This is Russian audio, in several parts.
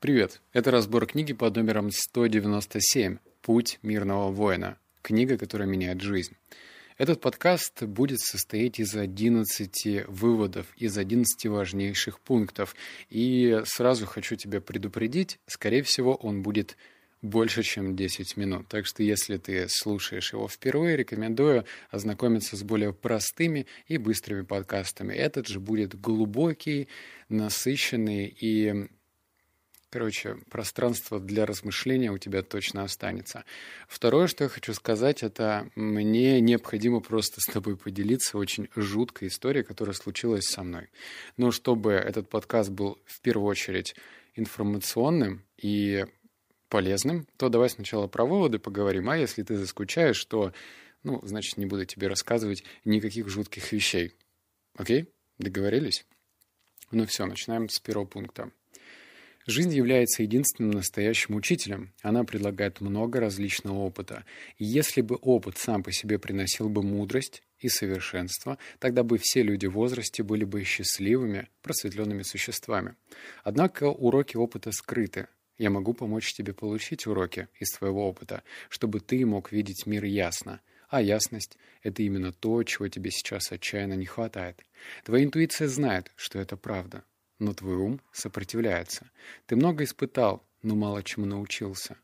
Привет! Это разбор книги под номером 197 «Путь мирного воина». Книга, которая меняет жизнь. Этот подкаст будет состоять из 11 выводов, из 11 важнейших пунктов. И сразу хочу тебя предупредить, скорее всего, он будет больше, чем 10 минут. Так что если ты слушаешь его впервые, рекомендую ознакомиться с более простыми и быстрыми подкастами. Этот же будет глубокий, насыщенный и Короче, пространство для размышления у тебя точно останется. Второе, что я хочу сказать, это мне необходимо просто с тобой поделиться очень жуткой историей, которая случилась со мной. Но чтобы этот подкаст был в первую очередь информационным и полезным, то давай сначала про выводы поговорим, а если ты заскучаешь, то, ну, значит, не буду тебе рассказывать никаких жутких вещей. Окей? Договорились? Ну все, начинаем с первого пункта. Жизнь является единственным настоящим учителем. Она предлагает много различного опыта. И если бы опыт сам по себе приносил бы мудрость и совершенство, тогда бы все люди в возрасте были бы счастливыми, просветленными существами. Однако уроки опыта скрыты. Я могу помочь тебе получить уроки из твоего опыта, чтобы ты мог видеть мир ясно. А ясность — это именно то, чего тебе сейчас отчаянно не хватает. Твоя интуиция знает, что это правда но твой ум сопротивляется. Ты много испытал, но мало чему научился.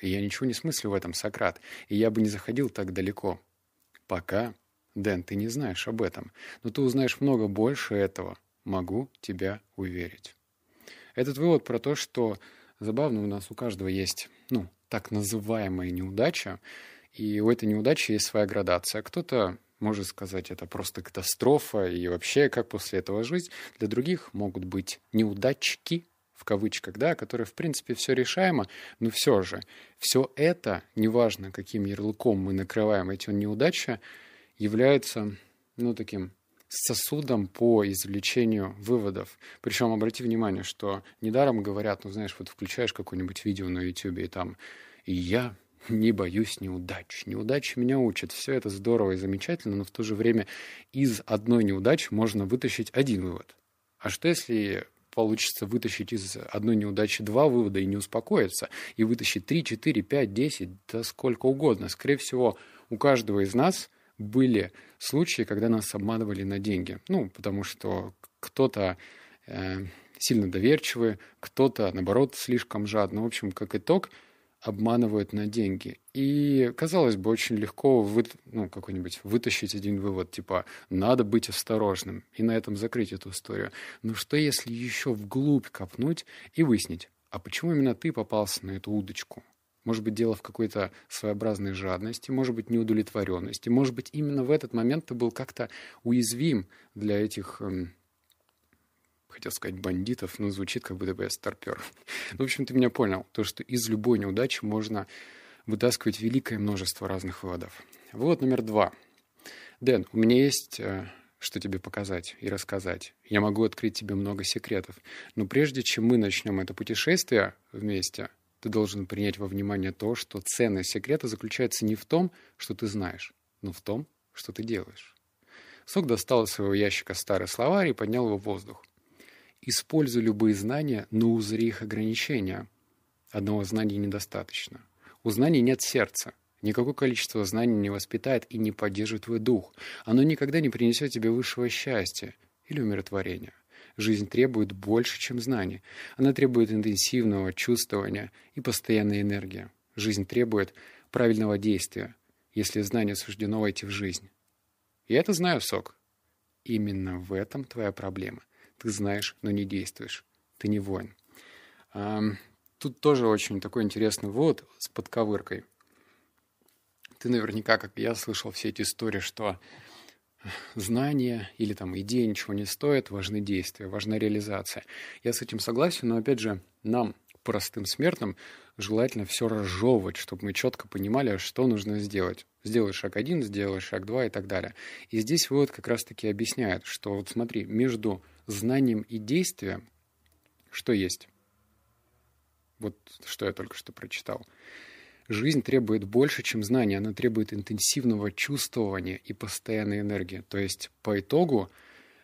Я ничего не смыслю в этом, Сократ, и я бы не заходил так далеко. Пока, Дэн, ты не знаешь об этом, но ты узнаешь много больше этого. Могу тебя уверить. Этот вывод про то, что забавно у нас у каждого есть, ну, так называемая неудача, и у этой неудачи есть своя градация. Кто-то может сказать, это просто катастрофа, и вообще, как после этого жить. Для других могут быть неудачки, в кавычках, да, которые, в принципе, все решаемо, но все же, все это, неважно, каким ярлыком мы накрываем эти неудачи, является, ну, таким сосудом по извлечению выводов. Причем обрати внимание, что недаром говорят, ну, знаешь, вот включаешь какое-нибудь видео на YouTube, и там «И я не боюсь неудач. Неудачи меня учат. Все это здорово и замечательно, но в то же время из одной неудачи можно вытащить один вывод. А что если получится вытащить из одной неудачи два вывода и не успокоиться, и вытащить три, четыре, пять, десять, да сколько угодно. Скорее всего, у каждого из нас были случаи, когда нас обманывали на деньги. Ну, потому что кто-то э, сильно доверчивый, кто-то, наоборот, слишком жадный. В общем, как итог – обманывают на деньги. И, казалось бы, очень легко вы, ну, какой-нибудь вытащить один вывод, типа «надо быть осторожным» и на этом закрыть эту историю. Но что если еще вглубь копнуть и выяснить, а почему именно ты попался на эту удочку? Может быть, дело в какой-то своеобразной жадности, может быть, неудовлетворенности, может быть, именно в этот момент ты был как-то уязвим для этих эм, хотел сказать бандитов, но звучит, как будто бы я старпер. Ну, в общем, ты меня понял. То, что из любой неудачи можно вытаскивать великое множество разных выводов. Вывод номер два. Дэн, у меня есть э, что тебе показать и рассказать. Я могу открыть тебе много секретов. Но прежде чем мы начнем это путешествие вместе, ты должен принять во внимание то, что ценность секрета заключается не в том, что ты знаешь, но в том, что ты делаешь. Сок достал из своего ящика старый словарь и поднял его в воздух. Используй любые знания, но узри их ограничения. Одного знания недостаточно. У знаний нет сердца. Никакое количество знаний не воспитает и не поддержит твой дух. Оно никогда не принесет тебе высшего счастья или умиротворения. Жизнь требует больше, чем знания. Она требует интенсивного чувствования и постоянной энергии. Жизнь требует правильного действия, если знание суждено войти в жизнь. Я это знаю, Сок. Именно в этом твоя проблема – ты знаешь, но не действуешь. Ты не воин. Тут тоже очень такой интересный вывод с подковыркой. Ты наверняка, как я, слышал все эти истории, что знания или там идеи ничего не стоят, важны действия, важна реализация. Я с этим согласен, но опять же, нам, простым смертным, желательно все разжевывать, чтобы мы четко понимали, что нужно сделать. Сделай шаг один, сделай шаг два и так далее. И здесь вывод как раз-таки объясняет, что вот смотри, между знанием и действием что есть? Вот что я только что прочитал. Жизнь требует больше, чем знания. Она требует интенсивного чувствования и постоянной энергии. То есть, по итогу,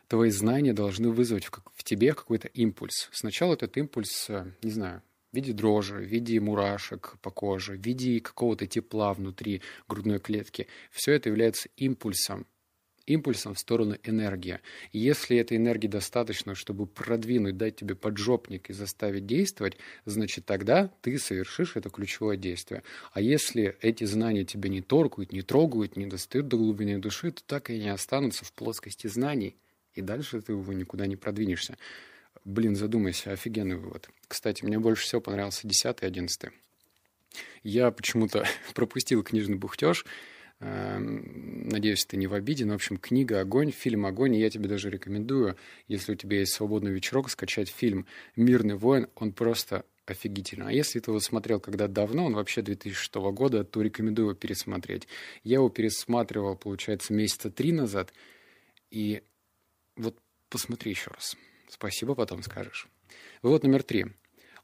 твои знания должны вызвать в, тебе какой-то импульс. Сначала этот импульс, э, не знаю, в виде дрожи, в виде мурашек по коже, в виде какого-то тепла внутри грудной клетки. Все это является импульсом, импульсом в сторону энергии. Если этой энергии достаточно, чтобы продвинуть, дать тебе поджопник и заставить действовать, значит тогда ты совершишь это ключевое действие. А если эти знания тебя не торкают, не трогают, не достают до глубины души, то так и не останутся в плоскости знаний. И дальше ты, увы, никуда не продвинешься. Блин, задумайся, офигенный вывод. Кстати, мне больше всего понравился 10 и 11. Я почему-то пропустил книжный бухтеж. Надеюсь, это не в обиде, но, в общем, книга «Огонь», фильм «Огонь», и я тебе даже рекомендую, если у тебя есть свободный вечерок, скачать фильм «Мирный воин», он просто офигительно. А если ты его смотрел когда давно, он вообще 2006 года, то рекомендую его пересмотреть. Я его пересматривал, получается, месяца три назад, и вот посмотри еще раз. Спасибо, потом скажешь. Вывод номер три.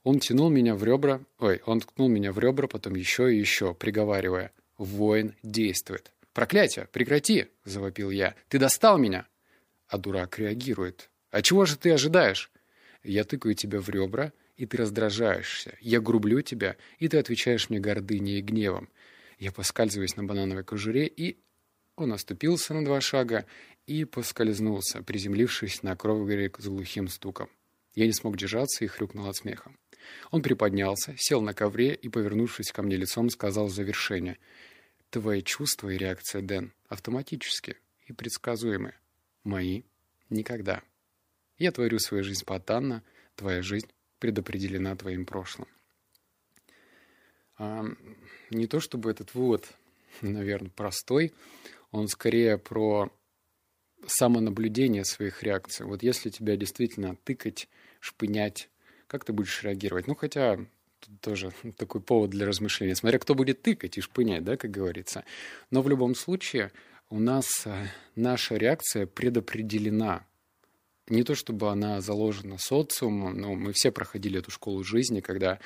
Он тянул меня в ребра, ой, он ткнул меня в ребра, потом еще и еще, приговаривая, воин действует. «Проклятие! Прекрати!» — завопил я. «Ты достал меня!» А дурак реагирует. «А чего же ты ожидаешь?» Я тыкаю тебя в ребра, и ты раздражаешься. Я грублю тебя, и ты отвечаешь мне гордыней и гневом. Я поскальзываюсь на банановой кожуре, и он оступился на два шага и поскользнулся, приземлившись на кровь с глухим стуком. Я не смог держаться и хрюкнул от смеха. Он приподнялся, сел на ковре и, повернувшись ко мне лицом, сказал завершение. «Твои чувства и реакция, Дэн, автоматически и предсказуемы. Мои — никогда. Я творю свою жизнь спонтанно, твоя жизнь предопределена твоим прошлым». А, не то чтобы этот вывод, наверное, простой, он скорее про самонаблюдение своих реакций. Вот если тебя действительно тыкать, шпынять, как ты будешь реагировать? Ну, хотя тоже такой повод для размышления. Смотря кто будет тыкать и шпынять, да, как говорится. Но в любом случае у нас э, наша реакция предопределена. Не то чтобы она заложена социумом, но мы все проходили эту школу жизни, когда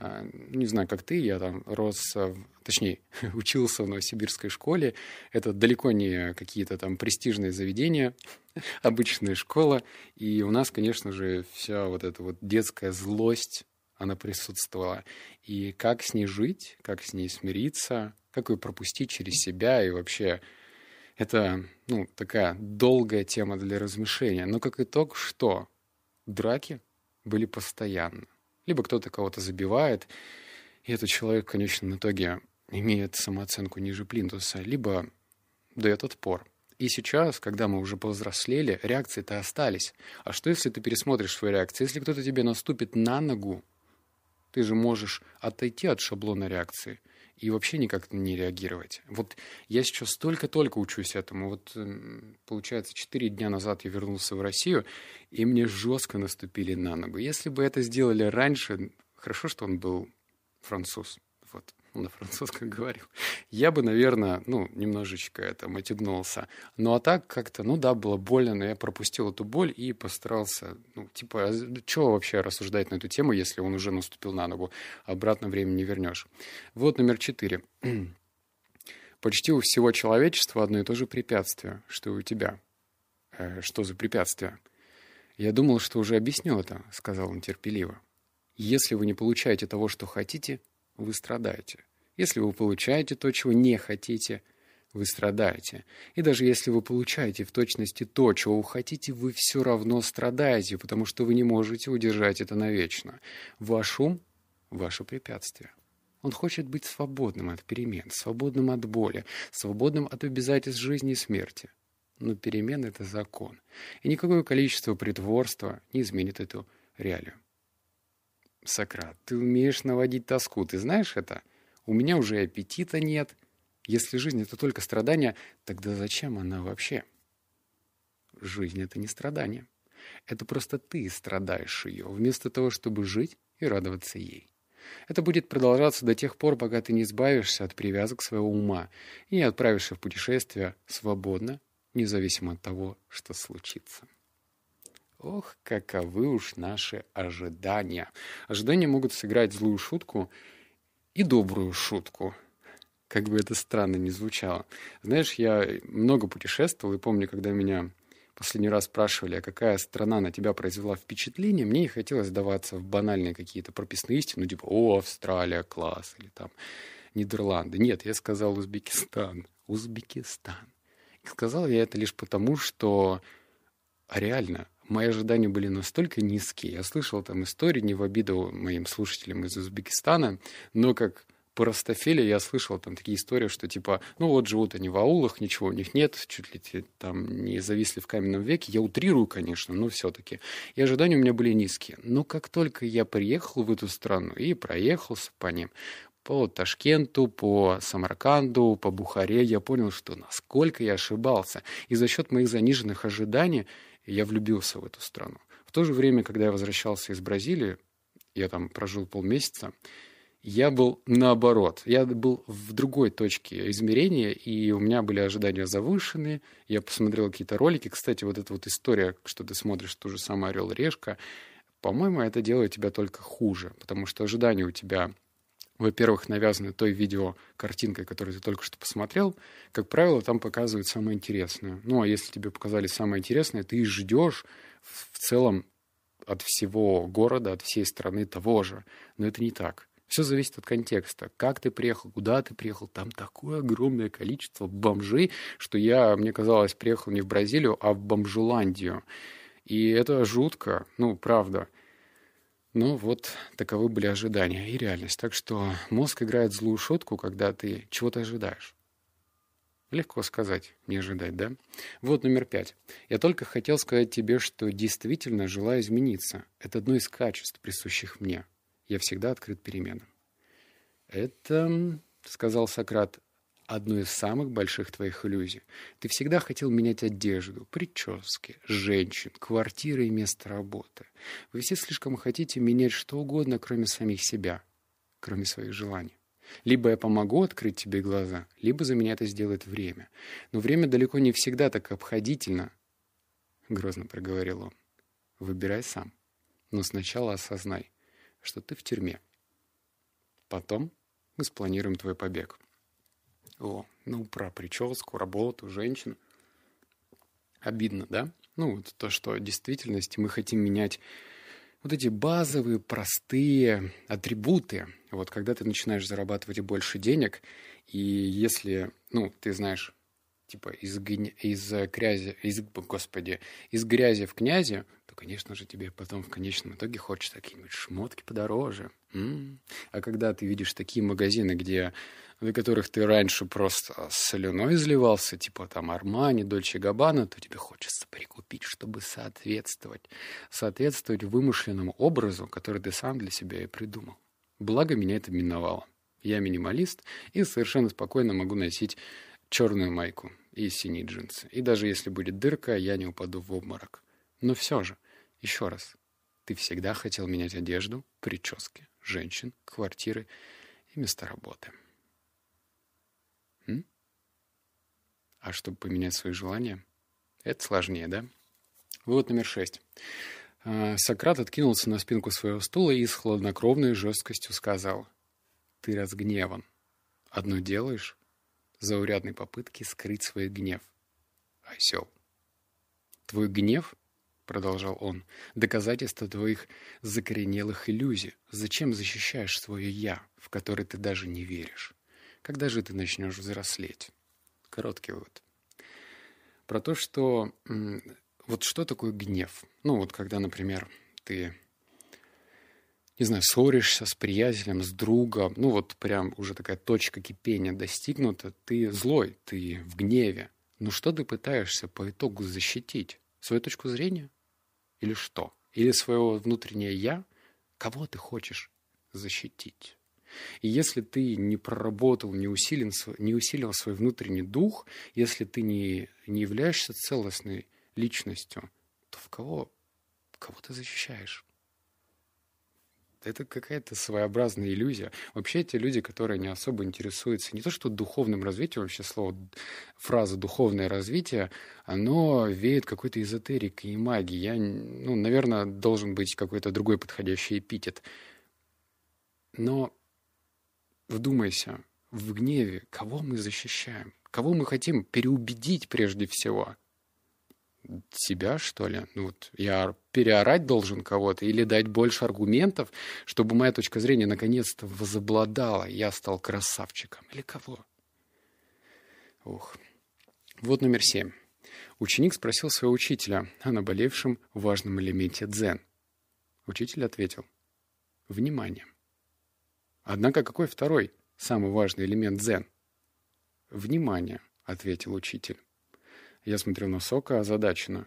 а, не знаю, как ты, я там рос, точнее, учился в новосибирской школе. Это далеко не какие-то там престижные заведения, обычная школа. И у нас, конечно же, вся вот эта вот детская злость, она присутствовала. И как с ней жить, как с ней смириться, как ее пропустить через себя и вообще... Это, ну, такая долгая тема для размышления. Но как итог, что? Драки были постоянно либо кто-то кого-то забивает, и этот человек в конечном итоге имеет самооценку ниже плинтуса, либо дает отпор. И сейчас, когда мы уже повзрослели, реакции-то остались. А что, если ты пересмотришь свои реакции? Если кто-то тебе наступит на ногу, ты же можешь отойти от шаблона реакции и вообще никак не реагировать. Вот я сейчас только-только учусь этому. Вот, получается, четыре дня назад я вернулся в Россию, и мне жестко наступили на ногу. Если бы это сделали раньше, хорошо, что он был француз. Вот на французском говорил, я бы, наверное, ну, немножечко это мотягнулся. Ну, а так как-то, ну да, было больно, но я пропустил эту боль и постарался, ну, типа, что вообще рассуждать на эту тему, если он уже наступил на ногу? Обратно время не вернешь. Вот номер четыре. Почти у всего человечества одно и то же препятствие, что и у тебя. Э, что за препятствие? Я думал, что уже объяснил это, сказал он терпеливо. Если вы не получаете того, что хотите, вы страдаете. Если вы получаете то, чего не хотите, вы страдаете. И даже если вы получаете в точности то, чего вы хотите, вы все равно страдаете, потому что вы не можете удержать это навечно. Ваш ум – ваше препятствие. Он хочет быть свободным от перемен, свободным от боли, свободным от обязательств жизни и смерти. Но перемен – это закон. И никакое количество притворства не изменит эту реалию. Сократ, ты умеешь наводить тоску, ты знаешь это? У меня уже аппетита нет. Если жизнь — это только страдание, тогда зачем она вообще? Жизнь — это не страдание. Это просто ты страдаешь ее, вместо того, чтобы жить и радоваться ей. Это будет продолжаться до тех пор, пока ты не избавишься от привязок своего ума и не отправишься в путешествие свободно, независимо от того, что случится. Ох, каковы уж наши ожидания. Ожидания могут сыграть злую шутку и добрую шутку. Как бы это странно ни звучало. Знаешь, я много путешествовал, и помню, когда меня последний раз спрашивали, а какая страна на тебя произвела впечатление, мне не хотелось сдаваться в банальные какие-то прописные истины, ну, типа, о, Австралия, класс, или там Нидерланды. Нет, я сказал Узбекистан. Узбекистан. И сказал я это лишь потому, что реально мои ожидания были настолько низкие. Я слышал там истории, не в обиду моим слушателям из Узбекистана, но как по Ростофеле я слышал там такие истории, что типа, ну вот живут они в аулах, ничего у них нет, чуть ли там не зависли в каменном веке. Я утрирую, конечно, но все-таки. И ожидания у меня были низкие. Но как только я приехал в эту страну и проехался по ним, по Ташкенту, по Самарканду, по Бухаре, я понял, что насколько я ошибался. И за счет моих заниженных ожиданий я влюбился в эту страну. В то же время, когда я возвращался из Бразилии, я там прожил полмесяца, я был наоборот. Я был в другой точке измерения, и у меня были ожидания завышенные. Я посмотрел какие-то ролики. Кстати, вот эта вот история, что ты смотришь ту же самую «Орел Решка», по-моему, это делает тебя только хуже, потому что ожидания у тебя, во-первых, навязаны той видео картинкой, которую ты только что посмотрел. Как правило, там показывают самое интересное. Ну, а если тебе показали самое интересное, ты ждешь в целом от всего города, от всей страны того же. Но это не так. Все зависит от контекста. Как ты приехал, куда ты приехал. Там такое огромное количество бомжей, что я, мне казалось, приехал не в Бразилию, а в Бомжуландию. И это жутко, ну, правда. Но вот таковы были ожидания и реальность. Так что мозг играет злую шутку, когда ты чего-то ожидаешь. Легко сказать, не ожидать, да? Вот номер пять. Я только хотел сказать тебе, что действительно желаю измениться. Это одно из качеств, присущих мне – я всегда открыт переменам. Это, сказал Сократ, одно из самых больших твоих иллюзий. Ты всегда хотел менять одежду, прически, женщин, квартиры и место работы. Вы все слишком хотите менять что угодно, кроме самих себя, кроме своих желаний. Либо я помогу открыть тебе глаза, либо за меня это сделает время. Но время далеко не всегда так обходительно, — грозно проговорил он. Выбирай сам. Но сначала осознай, что ты в тюрьме. Потом мы спланируем твой побег. О, ну, про прическу, работу, женщин. Обидно, да? Ну, вот то, что в действительности мы хотим менять вот эти базовые, простые атрибуты. Вот когда ты начинаешь зарабатывать больше денег, и если, ну, ты знаешь, типа из, гня... из грязи, из, господи, из грязи в князи, то, конечно же, тебе потом в конечном итоге хочется какие-нибудь шмотки подороже. М-м. А когда ты видишь такие магазины, где для которых ты раньше просто соляной изливался, типа там Армани, Дольче Габбана, то тебе хочется прикупить, чтобы соответствовать, соответствовать вымышленному образу, который ты сам для себя и придумал. Благо меня это миновало. Я минималист и совершенно спокойно могу носить черную майку и синие джинсы. И даже если будет дырка, я не упаду в обморок. Но все же, еще раз, ты всегда хотел менять одежду, прически, женщин, квартиры и места работы. М? А чтобы поменять свои желания, это сложнее, да? Вывод номер шесть. А, Сократ откинулся на спинку своего стула и с хладнокровной жесткостью сказал, «Ты разгневан. Одно делаешь, заурядной попытки скрыть свой гнев. Осел. Твой гнев, продолжал он, доказательство твоих закоренелых иллюзий. Зачем защищаешь свое «я», в которое ты даже не веришь? Когда же ты начнешь взрослеть? Короткий вывод. Про то, что... Вот что такое гнев? Ну, вот когда, например, ты не знаю, ссоришься с приятелем, с другом, ну вот прям уже такая точка кипения достигнута, ты злой, ты в гневе. Ну что ты пытаешься по итогу защитить? Свою точку зрения? Или что? Или своего внутреннее «я»? Кого ты хочешь защитить? И если ты не проработал, не, усилен, не усилил свой внутренний дух, если ты не, не являешься целостной личностью, то в кого, кого ты защищаешь? Это какая-то своеобразная иллюзия. Вообще эти люди, которые не особо интересуются не то что духовным развитием, вообще слово, фраза «духовное развитие», оно веет какой-то эзотерикой и магией. Я, ну, наверное, должен быть какой-то другой подходящий эпитет. Но вдумайся, в гневе кого мы защищаем? Кого мы хотим переубедить прежде всего? Себя, что ли? Ну, вот я переорать должен кого-то или дать больше аргументов, чтобы моя точка зрения наконец-то возобладала, я стал красавчиком. Или кого? Ух. Вот номер семь. Ученик спросил своего учителя о наболевшем важном элементе дзен. Учитель ответил. Внимание. Однако какой второй самый важный элемент дзен? Внимание, ответил учитель. Я смотрел на Сока озадаченно.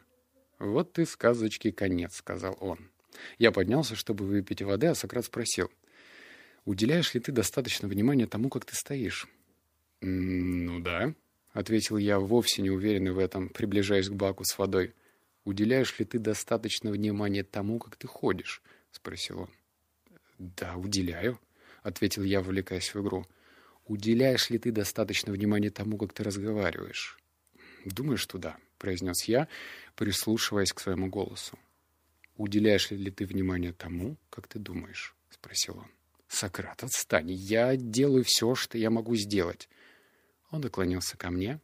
«Вот ты сказочки конец», — сказал он. Я поднялся, чтобы выпить воды, а Сократ спросил. «Уделяешь ли ты достаточно внимания тому, как ты стоишь?» «Ну да», — ответил я, вовсе не уверенный в этом, приближаясь к баку с водой. «Уделяешь ли ты достаточно внимания тому, как ты ходишь?» — спросил он. «Да, уделяю», — ответил я, вовлекаясь в игру. «Уделяешь ли ты достаточно внимания тому, как ты разговариваешь?» «Думаю, что да», — произнес я, прислушиваясь к своему голосу. «Уделяешь ли ты внимание тому, как ты думаешь?» — спросил он. «Сократ, отстань. Я делаю все, что я могу сделать». Он наклонился ко мне.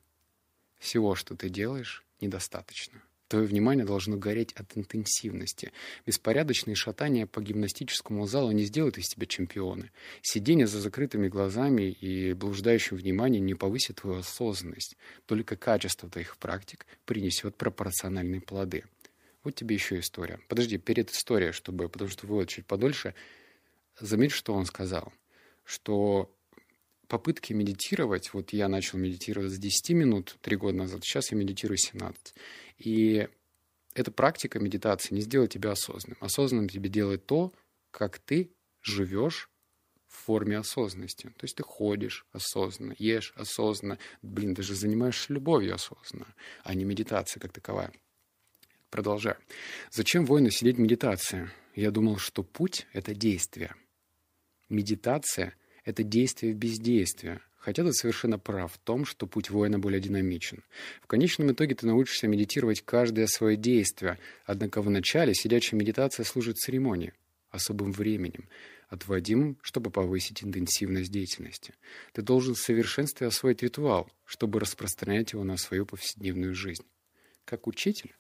«Всего, что ты делаешь, недостаточно. Твое внимание должно гореть от интенсивности. Беспорядочные шатания по гимнастическому залу не сделают из тебя чемпиона. Сидение за закрытыми глазами и блуждающим вниманием не повысит твою осознанность. Только качество твоих практик принесет пропорциональные плоды. Вот тебе еще история. Подожди, перед историей, чтобы, потому что вывод чуть подольше. Заметь, что он сказал. Что попытки медитировать, вот я начал медитировать с 10 минут три года назад, сейчас я медитирую 17. И эта практика медитации не сделает тебя осознанным. Осознанным тебе делает то, как ты живешь в форме осознанности. То есть ты ходишь осознанно, ешь осознанно, блин, даже занимаешься любовью осознанно, а не медитация как таковая. Продолжаю. Зачем воину сидеть в медитации? Я думал, что путь — это действие. Медитация — это действие в бездействие. Хотя ты совершенно прав в том, что путь воина более динамичен. В конечном итоге ты научишься медитировать каждое свое действие, однако в начале сидячая медитация служит церемонией, особым временем, отводимым, чтобы повысить интенсивность деятельности. Ты должен в совершенстве освоить ритуал, чтобы распространять его на свою повседневную жизнь. Как учитель,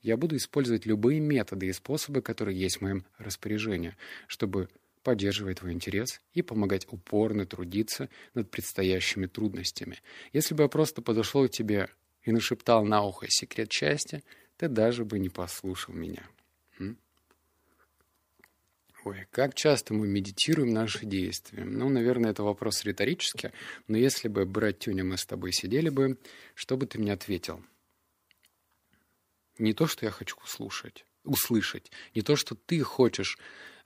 я буду использовать любые методы и способы, которые есть в моем распоряжении, чтобы поддерживать твой интерес и помогать упорно трудиться над предстоящими трудностями. Если бы я просто подошел к тебе и нашептал на ухо секрет счастья, ты даже бы не послушал меня. Ой, как часто мы медитируем наши действия? Ну, наверное, это вопрос риторический, но если бы, брать Тюня, мы с тобой сидели бы, что бы ты мне ответил? Не то, что я хочу услышать, услышать, не то, что ты хочешь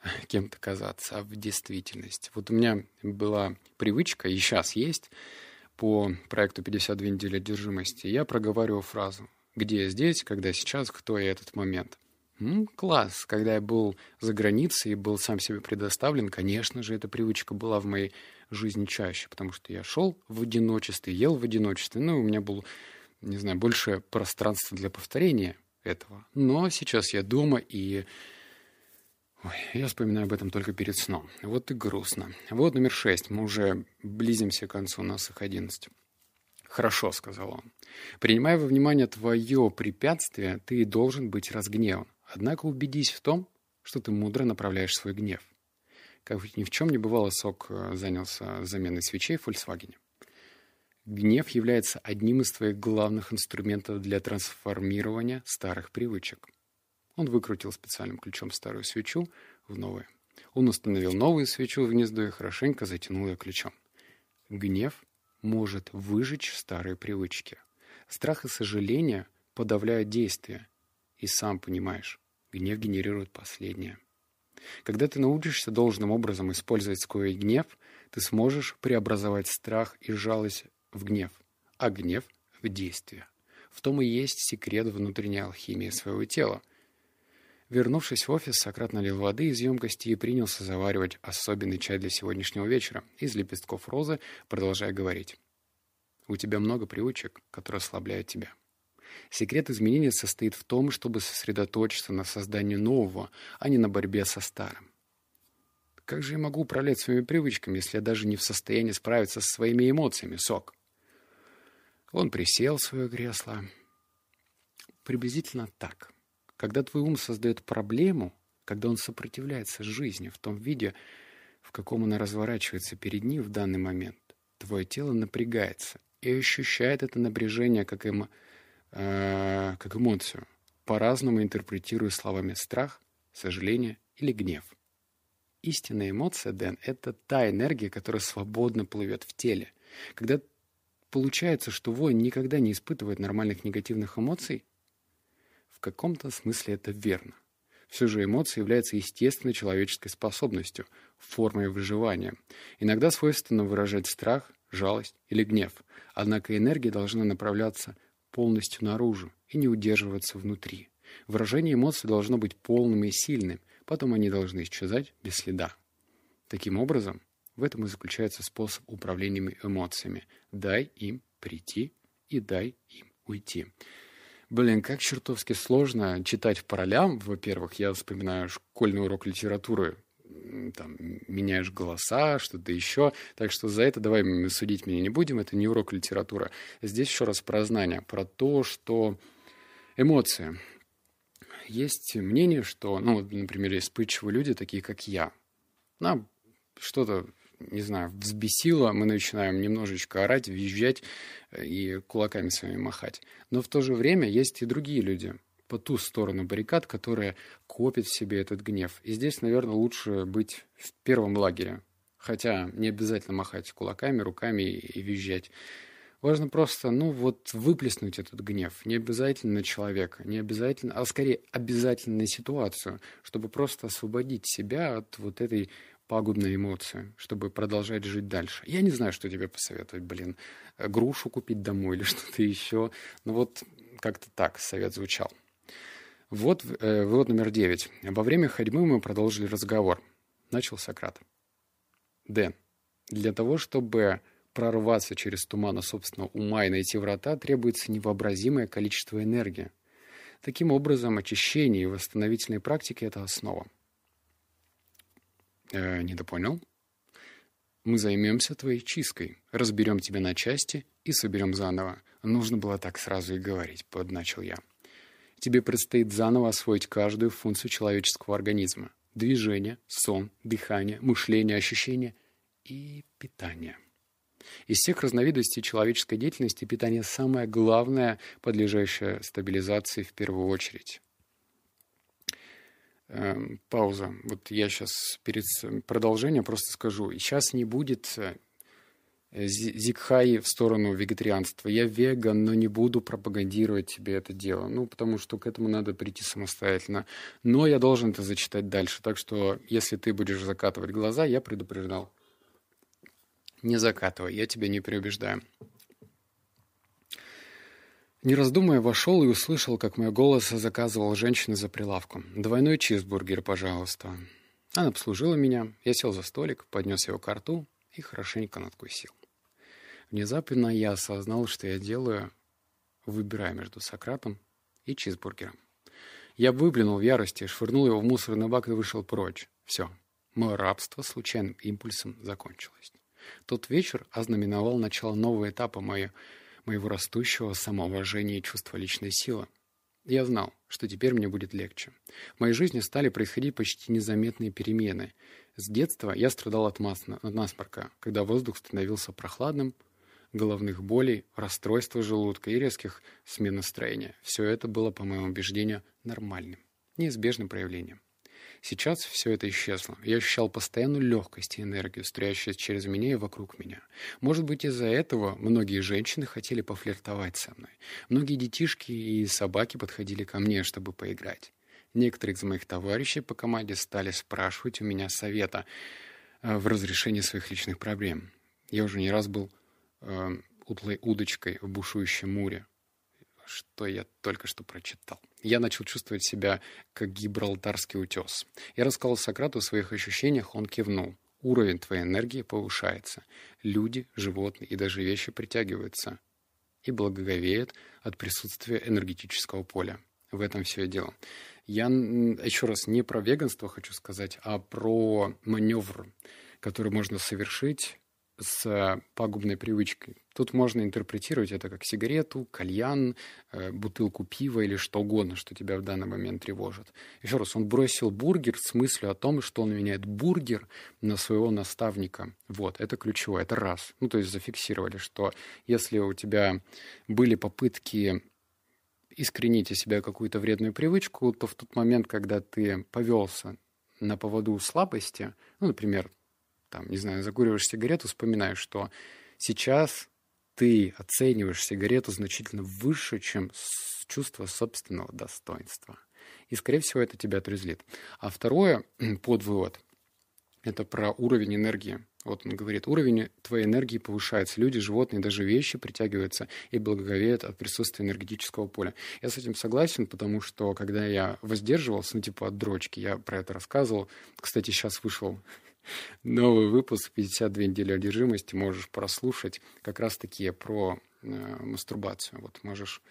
кем-то казаться, а в действительности. Вот у меня была привычка, и сейчас есть, по проекту «52 недели одержимости», я проговариваю фразу «Где я здесь, когда сейчас, кто я этот момент?» Ну, класс. Когда я был за границей и был сам себе предоставлен, конечно же, эта привычка была в моей жизни чаще, потому что я шел в одиночестве, ел в одиночестве, ну, у меня было, не знаю, больше пространства для повторения этого. Но сейчас я дома, и Ой, я вспоминаю об этом только перед сном. Вот и грустно. Вот номер шесть. Мы уже близимся к концу, у нас их одиннадцать. «Хорошо», — сказал он. «Принимая во внимание твое препятствие, ты должен быть разгневан. Однако убедись в том, что ты мудро направляешь свой гнев». Как ни в чем не бывало, Сок э, занялся заменой свечей в Volkswagen. Гнев является одним из твоих главных инструментов для трансформирования старых привычек. Он выкрутил специальным ключом старую свечу в новую. Он установил новую свечу в гнездо и хорошенько затянул ее ключом. Гнев может выжечь старые привычки. Страх и сожаление подавляют действия. И сам понимаешь, гнев генерирует последнее. Когда ты научишься должным образом использовать свой гнев, ты сможешь преобразовать страх и жалость в гнев, а гнев в действие. В том и есть секрет внутренней алхимии своего тела – Вернувшись в офис, Сократ налил воды из емкости и принялся заваривать особенный чай для сегодняшнего вечера из лепестков розы, продолжая говорить. «У тебя много привычек, которые ослабляют тебя. Секрет изменения состоит в том, чтобы сосредоточиться на создании нового, а не на борьбе со старым. Как же я могу управлять своими привычками, если я даже не в состоянии справиться со своими эмоциями, Сок?» Он присел в свое кресло, приблизительно так. Когда твой ум создает проблему, когда он сопротивляется жизни в том виде, в каком она разворачивается перед ним в данный момент, твое тело напрягается и ощущает это напряжение как, эмо, э, как эмоцию, по-разному интерпретируя словами страх, сожаление или гнев. Истинная эмоция, Дэн, это та энергия, которая свободно плывет в теле. Когда получается, что воин никогда не испытывает нормальных негативных эмоций, каком-то смысле это верно. Все же эмоции являются естественной человеческой способностью, формой выживания. Иногда свойственно выражать страх, жалость или гнев, однако энергия должна направляться полностью наружу и не удерживаться внутри. Выражение эмоций должно быть полным и сильным, потом они должны исчезать без следа. Таким образом, в этом и заключается способ управления эмоциями. Дай им прийти и дай им уйти. Блин, как чертовски сложно читать по ролям. Во-первых, я вспоминаю школьный урок литературы. Там меняешь голоса, что-то еще. Так что за это давай судить меня не будем. Это не урок литературы. Здесь еще раз про знание, про то, что эмоции. Есть мнение, что, ну, например, есть люди, такие как я. Нам что-то не знаю, взбесило, мы начинаем немножечко орать, визжать э, и кулаками своими махать. Но в то же время есть и другие люди по ту сторону баррикад, которые копят в себе этот гнев. И здесь, наверное, лучше быть в первом лагере. Хотя не обязательно махать кулаками, руками и визжать. Важно просто, ну вот, выплеснуть этот гнев. Не обязательно на человека, не обязательно, а скорее обязательно на ситуацию, чтобы просто освободить себя от вот этой пагубные эмоции, чтобы продолжать жить дальше. Я не знаю, что тебе посоветовать, блин. Грушу купить домой или что-то еще. Но вот как-то так совет звучал. Вот э, вывод номер девять. Во время ходьбы мы продолжили разговор. Начал Сократ. Дэн, для того, чтобы прорваться через туманы собственного ума и найти врата, требуется невообразимое количество энергии. Таким образом, очищение и восстановительные практики – это основа. Э, недопонял? Мы займемся твоей чисткой, разберем тебя на части и соберем заново. Нужно было так сразу и говорить, подначил я. Тебе предстоит заново освоить каждую функцию человеческого организма. Движение, сон, дыхание, мышление, ощущение и питание. Из всех разновидностей человеческой деятельности питание самое главное, подлежащее стабилизации в первую очередь. Эм, пауза. Вот я сейчас перед продолжением просто скажу. Сейчас не будет э, зигхай в сторону вегетарианства. Я веган, но не буду пропагандировать тебе это дело. Ну, потому что к этому надо прийти самостоятельно. Но я должен это зачитать дальше. Так что, если ты будешь закатывать глаза, я предупреждал. Не закатывай, я тебя не переубеждаю. Не раздумывая, вошел и услышал, как мой голос заказывал женщина за прилавком. «Двойной чизбургер, пожалуйста». Она обслужила меня, я сел за столик, поднес его к рту и хорошенько надкусил. Внезапно я осознал, что я делаю, выбирая между Сократом и чизбургером. Я выплюнул в ярости, швырнул его в мусорный бак и вышел прочь. Все, мое рабство случайным импульсом закончилось. Тот вечер ознаменовал начало нового этапа моей моего растущего самоуважения и чувства личной силы. Я знал, что теперь мне будет легче. В моей жизни стали происходить почти незаметные перемены. С детства я страдал от, насморка, когда воздух становился прохладным, головных болей, расстройства желудка и резких смен настроения. Все это было, по моему убеждению, нормальным, неизбежным проявлением. Сейчас все это исчезло. Я ощущал постоянную легкость и энергию, струящуюся через меня и вокруг меня. Может быть, из-за этого многие женщины хотели пофлиртовать со мной. Многие детишки и собаки подходили ко мне, чтобы поиграть. Некоторые из моих товарищей по команде стали спрашивать у меня совета э, в разрешении своих личных проблем. Я уже не раз был э, утлой удочкой в бушующем море, что я только что прочитал. Я начал чувствовать себя как гибралтарский утес. Я рассказал Сократу о своих ощущениях, он кивнул. Уровень твоей энергии повышается. Люди, животные и даже вещи притягиваются и благоговеют от присутствия энергетического поля. В этом все и дело. Я еще раз не про веганство хочу сказать, а про маневр, который можно совершить с пагубной привычкой. Тут можно интерпретировать это как сигарету, кальян, э, бутылку пива или что угодно, что тебя в данный момент тревожит. Еще раз, он бросил бургер с мыслью о том, что он меняет бургер на своего наставника. Вот, это ключевое, это раз. Ну, то есть зафиксировали, что если у тебя были попытки искоренить из себя какую-то вредную привычку, то в тот момент, когда ты повелся на поводу слабости, ну, например, там, не знаю, закуриваешь сигарету, вспоминаешь, что сейчас ты оцениваешь сигарету значительно выше, чем чувство собственного достоинства. И, скорее всего, это тебя отрезлит. А второе, подвывод, это про уровень энергии. Вот он говорит, уровень твоей энергии повышается. Люди, животные, даже вещи притягиваются и благоговеют от присутствия энергетического поля. Я с этим согласен, потому что когда я воздерживался, ну типа от дрочки, я про это рассказывал. Кстати, сейчас вышел новый выпуск «52 недели одержимости». Можешь прослушать как раз-таки про э, мастурбацию. Вот можешь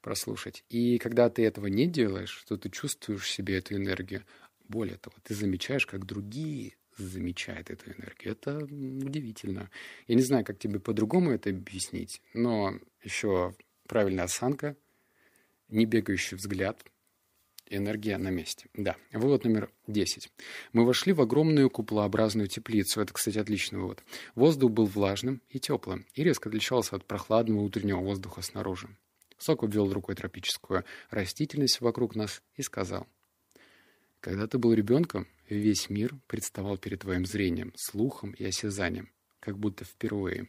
прослушать. И когда ты этого не делаешь, то ты чувствуешь себе эту энергию. Более того, ты замечаешь, как другие замечают эту энергию. Это удивительно. Я не знаю, как тебе по-другому это объяснить, но еще правильная осанка, не бегающий взгляд, Энергия на месте. Да. Вывод номер 10. Мы вошли в огромную куполообразную теплицу. Это, кстати, отличный вывод. Воздух был влажным и теплым, и резко отличался от прохладного утреннего воздуха снаружи. Сок обвел рукой тропическую растительность вокруг нас и сказал. Когда ты был ребенком, весь мир представал перед твоим зрением, слухом и осязанием, как будто впервые.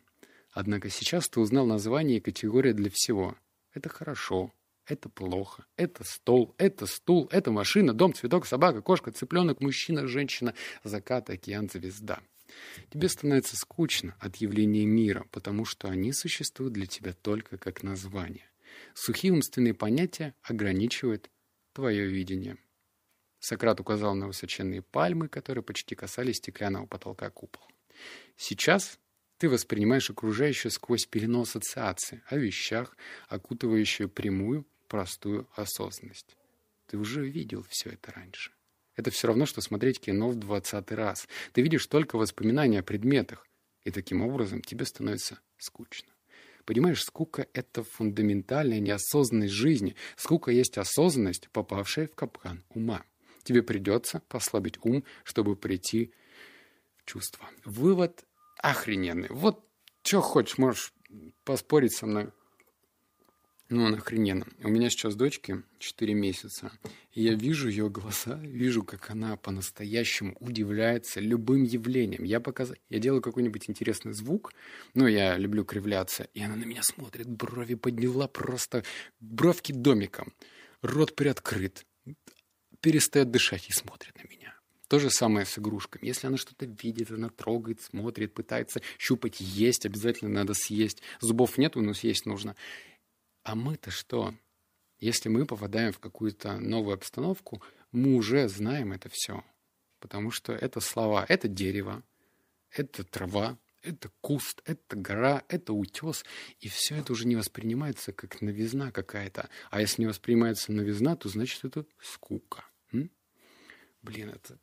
Однако сейчас ты узнал название и категорию для всего. Это хорошо, это плохо. Это стол, это стул, это машина, дом, цветок, собака, кошка, цыпленок, мужчина, женщина, закат, океан, звезда. Тебе становится скучно от явления мира, потому что они существуют для тебя только как название. Сухие умственные понятия ограничивают твое видение. Сократ указал на высоченные пальмы, которые почти касались стеклянного потолка купола. Сейчас ты воспринимаешь окружающее сквозь пелену ассоциации о вещах, окутывающую прямую простую осознанность. Ты уже видел все это раньше. Это все равно, что смотреть кино в двадцатый раз. Ты видишь только воспоминания о предметах, и таким образом тебе становится скучно. Понимаешь, скука — это фундаментальная неосознанность жизни. Скука есть осознанность, попавшая в капкан ума. Тебе придется послабить ум, чтобы прийти в чувство. Вывод охрененный. Вот что хочешь, можешь поспорить со мной. Ну, он охрененно. У меня сейчас дочке 4 месяца, и я вижу ее глаза, вижу, как она по-настоящему удивляется любым явлением. Я показ... я делаю какой-нибудь интересный звук, ну, я люблю кривляться, и она на меня смотрит, брови подняла просто бровки домиком, рот приоткрыт, перестает дышать и смотрит на меня. То же самое с игрушками. Если она что-то видит, она трогает, смотрит, пытается щупать, есть, обязательно надо съесть. Зубов нет, но съесть нужно. А мы-то что? Если мы попадаем в какую-то новую обстановку, мы уже знаем это все. Потому что это слова, это дерево, это трава, это куст, это гора, это утес. И все это уже не воспринимается как новизна какая-то. А если не воспринимается новизна, то значит это скука. М? Блин, это...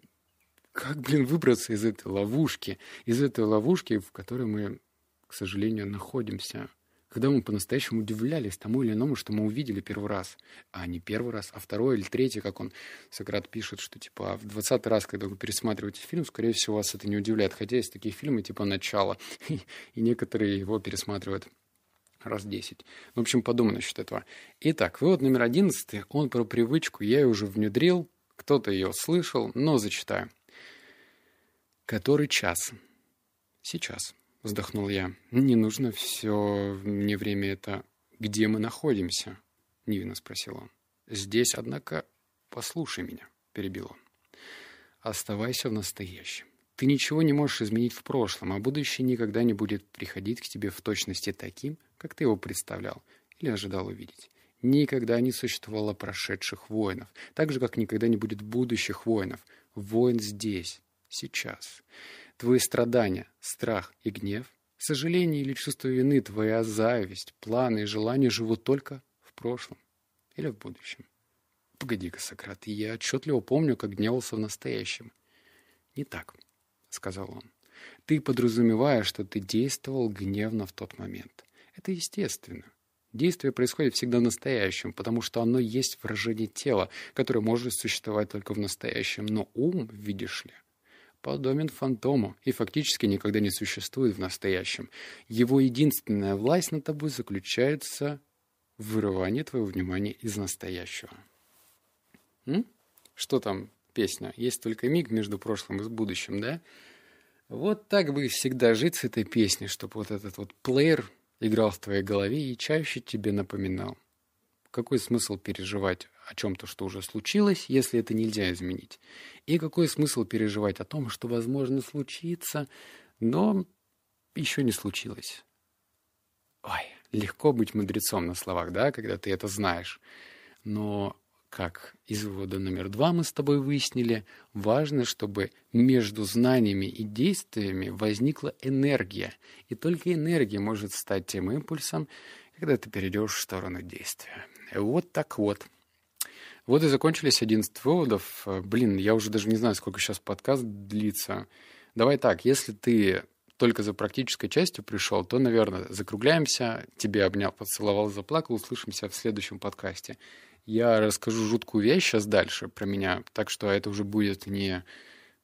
Как, блин, выбраться из этой ловушки? Из этой ловушки, в которой мы, к сожалению, находимся когда мы по-настоящему удивлялись тому или иному, что мы увидели первый раз. А не первый раз, а второй или третий, как он, Сократ пишет, что типа в двадцатый раз, когда вы пересматриваете фильм, скорее всего, вас это не удивляет. Хотя есть такие фильмы типа «Начало», и некоторые его пересматривают раз десять. В общем, подумай насчет этого. Итак, вывод номер одиннадцатый, он про привычку, я ее уже внедрил, кто-то ее слышал, но зачитаю. Который час? Сейчас. — вздохнул я. «Не нужно все мне время это. Где мы находимся?» — невинно спросил он. «Здесь, однако, послушай меня», — перебил он. «Оставайся в настоящем. Ты ничего не можешь изменить в прошлом, а будущее никогда не будет приходить к тебе в точности таким, как ты его представлял или ожидал увидеть. Никогда не существовало прошедших воинов, так же, как никогда не будет будущих воинов. Воин здесь, сейчас. Твои страдания, страх и гнев, сожаление или чувство вины, твоя зависть, планы и желания живут только в прошлом или в будущем. Погоди-ка, Сократ, я отчетливо помню, как гневался в настоящем. Не так, сказал он. Ты подразумеваешь, что ты действовал гневно в тот момент. Это естественно. Действие происходит всегда в настоящем, потому что оно есть выражение тела, которое может существовать только в настоящем. Но ум, видишь ли, подобен фантому и фактически никогда не существует в настоящем. Его единственная власть над тобой заключается в вырывании твоего внимания из настоящего. М? Что там песня? Есть только миг между прошлым и будущим, да? Вот так бы всегда жить с этой песней, чтобы вот этот вот плеер играл в твоей голове и чаще тебе напоминал. Какой смысл переживать о чем-то, что уже случилось, если это нельзя изменить? И какой смысл переживать о том, что, возможно, случится, но еще не случилось? Ой, легко быть мудрецом на словах, да, когда ты это знаешь. Но как из вывода номер два мы с тобой выяснили, важно, чтобы между знаниями и действиями возникла энергия. И только энергия может стать тем импульсом, когда ты перейдешь в сторону действия. Вот так вот. Вот и закончились 11 выводов. Блин, я уже даже не знаю, сколько сейчас подкаст длится. Давай так, если ты только за практической частью пришел, то, наверное, закругляемся. Тебе обнял, поцеловал, заплакал. Услышимся в следующем подкасте я расскажу жуткую вещь сейчас дальше про меня, так что это уже будет не,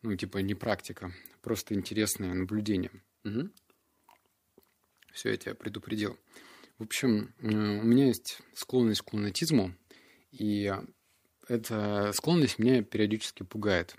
ну, типа, не практика, просто интересное наблюдение. Угу. Все, я тебя предупредил. В общем, э, у меня есть склонность к лунатизму, и эта склонность меня периодически пугает.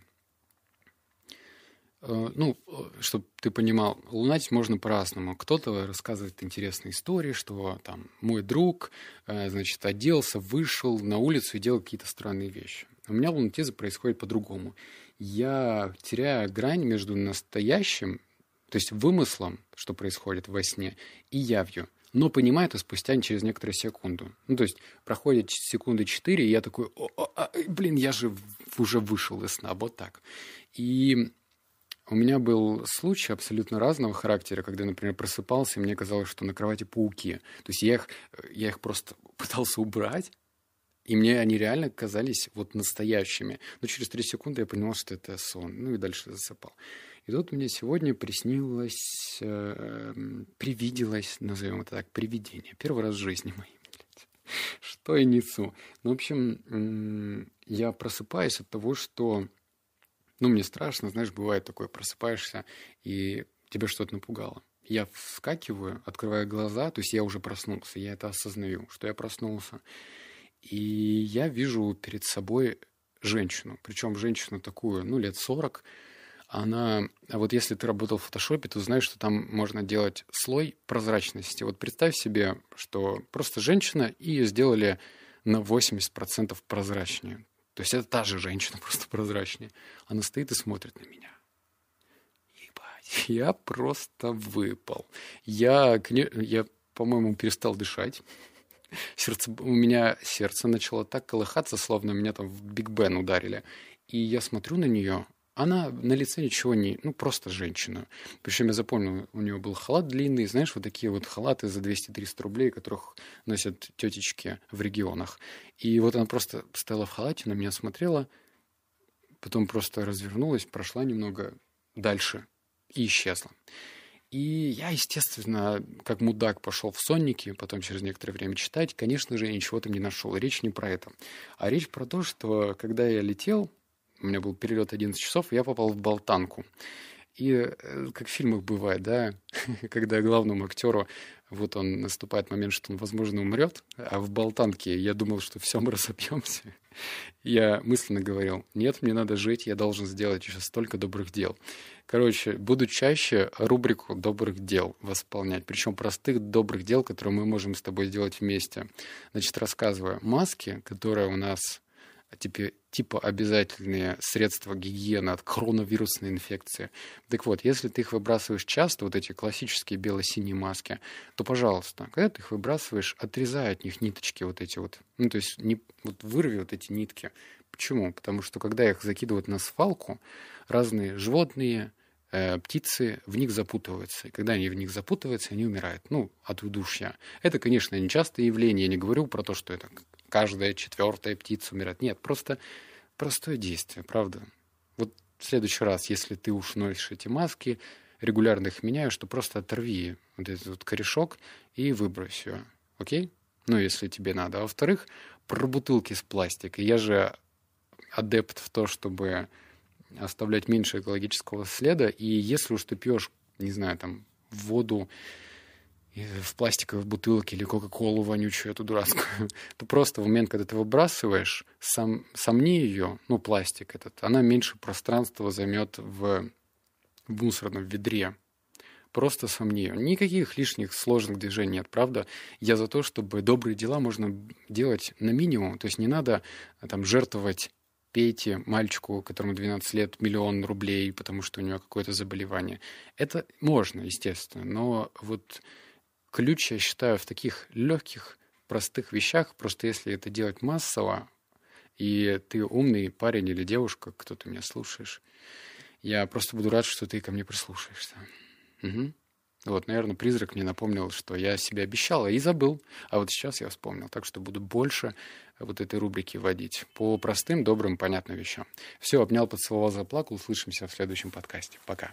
Э, ну, чтобы ты понимал, лунатить можно по-разному. Кто-то рассказывает интересные истории, что там мой друг, э, значит, оделся, вышел на улицу и делал какие-то странные вещи. У меня лунатизм происходит по-другому. Я теряю грань между настоящим, то есть вымыслом, что происходит во сне, и явью. Но понимаю это спустя через некоторую секунду. Ну, то есть проходит секунды четыре, и я такой, О, а, блин, я же уже вышел из сна, вот так. И у меня был случай абсолютно разного характера, когда, например, просыпался, и мне казалось, что на кровати пауки. То есть я их, я их просто пытался убрать, и мне они реально казались вот настоящими. Но через три секунды я понял, что это сон. Ну и дальше засыпал. И тут мне сегодня приснилось, э, привиделось, назовем это так, привидение. Первый раз в жизни моей. Что я несу? Ну, в общем, я просыпаюсь от того, что ну, мне страшно, знаешь, бывает такое, просыпаешься, и тебя что-то напугало. Я вскакиваю, открываю глаза, то есть я уже проснулся, я это осознаю, что я проснулся. И я вижу перед собой женщину, причем женщину такую, ну, лет 40, она, а вот если ты работал в фотошопе, то знаешь, что там можно делать слой прозрачности. Вот представь себе, что просто женщина, и ее сделали на 80% прозрачнее. То есть это та же женщина, просто прозрачнее. Она стоит и смотрит на меня. Ебать, я просто выпал. Я, я по-моему, перестал дышать. Сердце, у меня сердце начало так колыхаться, словно меня там в Биг Бен ударили. И я смотрю на нее, она на лице ничего не... Ну, просто женщина. Причем я запомнил, у нее был халат длинный, знаешь, вот такие вот халаты за 200-300 рублей, которых носят тетечки в регионах. И вот она просто стояла в халате, на меня смотрела, потом просто развернулась, прошла немного дальше и исчезла. И я, естественно, как мудак пошел в сонники, потом через некоторое время читать. Конечно же, я ничего там не нашел. Речь не про это. А речь про то, что когда я летел, у меня был перелет 11 часов, и я попал в болтанку. И э, как в фильмах бывает, да, когда главному актеру вот он наступает момент, что он, возможно, умрет, а в болтанке я думал, что все, мы разобьемся. Я мысленно говорил, нет, мне надо жить, я должен сделать еще столько добрых дел. Короче, буду чаще рубрику добрых дел восполнять, причем простых добрых дел, которые мы можем с тобой сделать вместе. Значит, рассказываю. Маски, которые у нас типа, типа обязательные средства гигиены от коронавирусной инфекции. Так вот, если ты их выбрасываешь часто, вот эти классические бело-синие маски, то, пожалуйста, когда ты их выбрасываешь, отрезай от них ниточки вот эти вот. Ну, то есть не, вот вырви вот эти нитки. Почему? Потому что когда их закидывают на свалку, разные животные, э, птицы в них запутываются. И когда они в них запутываются, они умирают. Ну, от удушья. Это, конечно, не частое явление. Я не говорю про то, что это каждая четвертая птица умирает. Нет, просто простое действие, правда. Вот в следующий раз, если ты уж носишь эти маски, регулярно их меняю, что просто оторви вот этот вот корешок и выбрось его. Окей? Ну, если тебе надо. А во-вторых, про бутылки с пластика. Я же адепт в то, чтобы оставлять меньше экологического следа. И если уж ты пьешь, не знаю, там, воду в пластиковой бутылке или кока-колу вонючую, эту дурацкую, то просто в момент, когда ты выбрасываешь, сам, сомни ее, ну, пластик этот, она меньше пространства займет в, в мусорном ведре. Просто сомни ее. Никаких лишних сложных движений нет, правда? Я за то, чтобы добрые дела можно делать на минимум. То есть не надо там жертвовать Пете, мальчику, которому 12 лет, миллион рублей, потому что у него какое-то заболевание. Это можно, естественно, но вот ключ, я считаю, в таких легких, простых вещах. Просто если это делать массово, и ты умный парень или девушка, кто ты меня слушаешь, я просто буду рад, что ты ко мне прислушаешься. Угу. Вот, наверное, призрак мне напомнил, что я себе обещал и забыл, а вот сейчас я вспомнил. Так что буду больше вот этой рубрики вводить по простым, добрым, понятным вещам. Все, обнял, поцеловал, заплакал. Услышимся в следующем подкасте. Пока.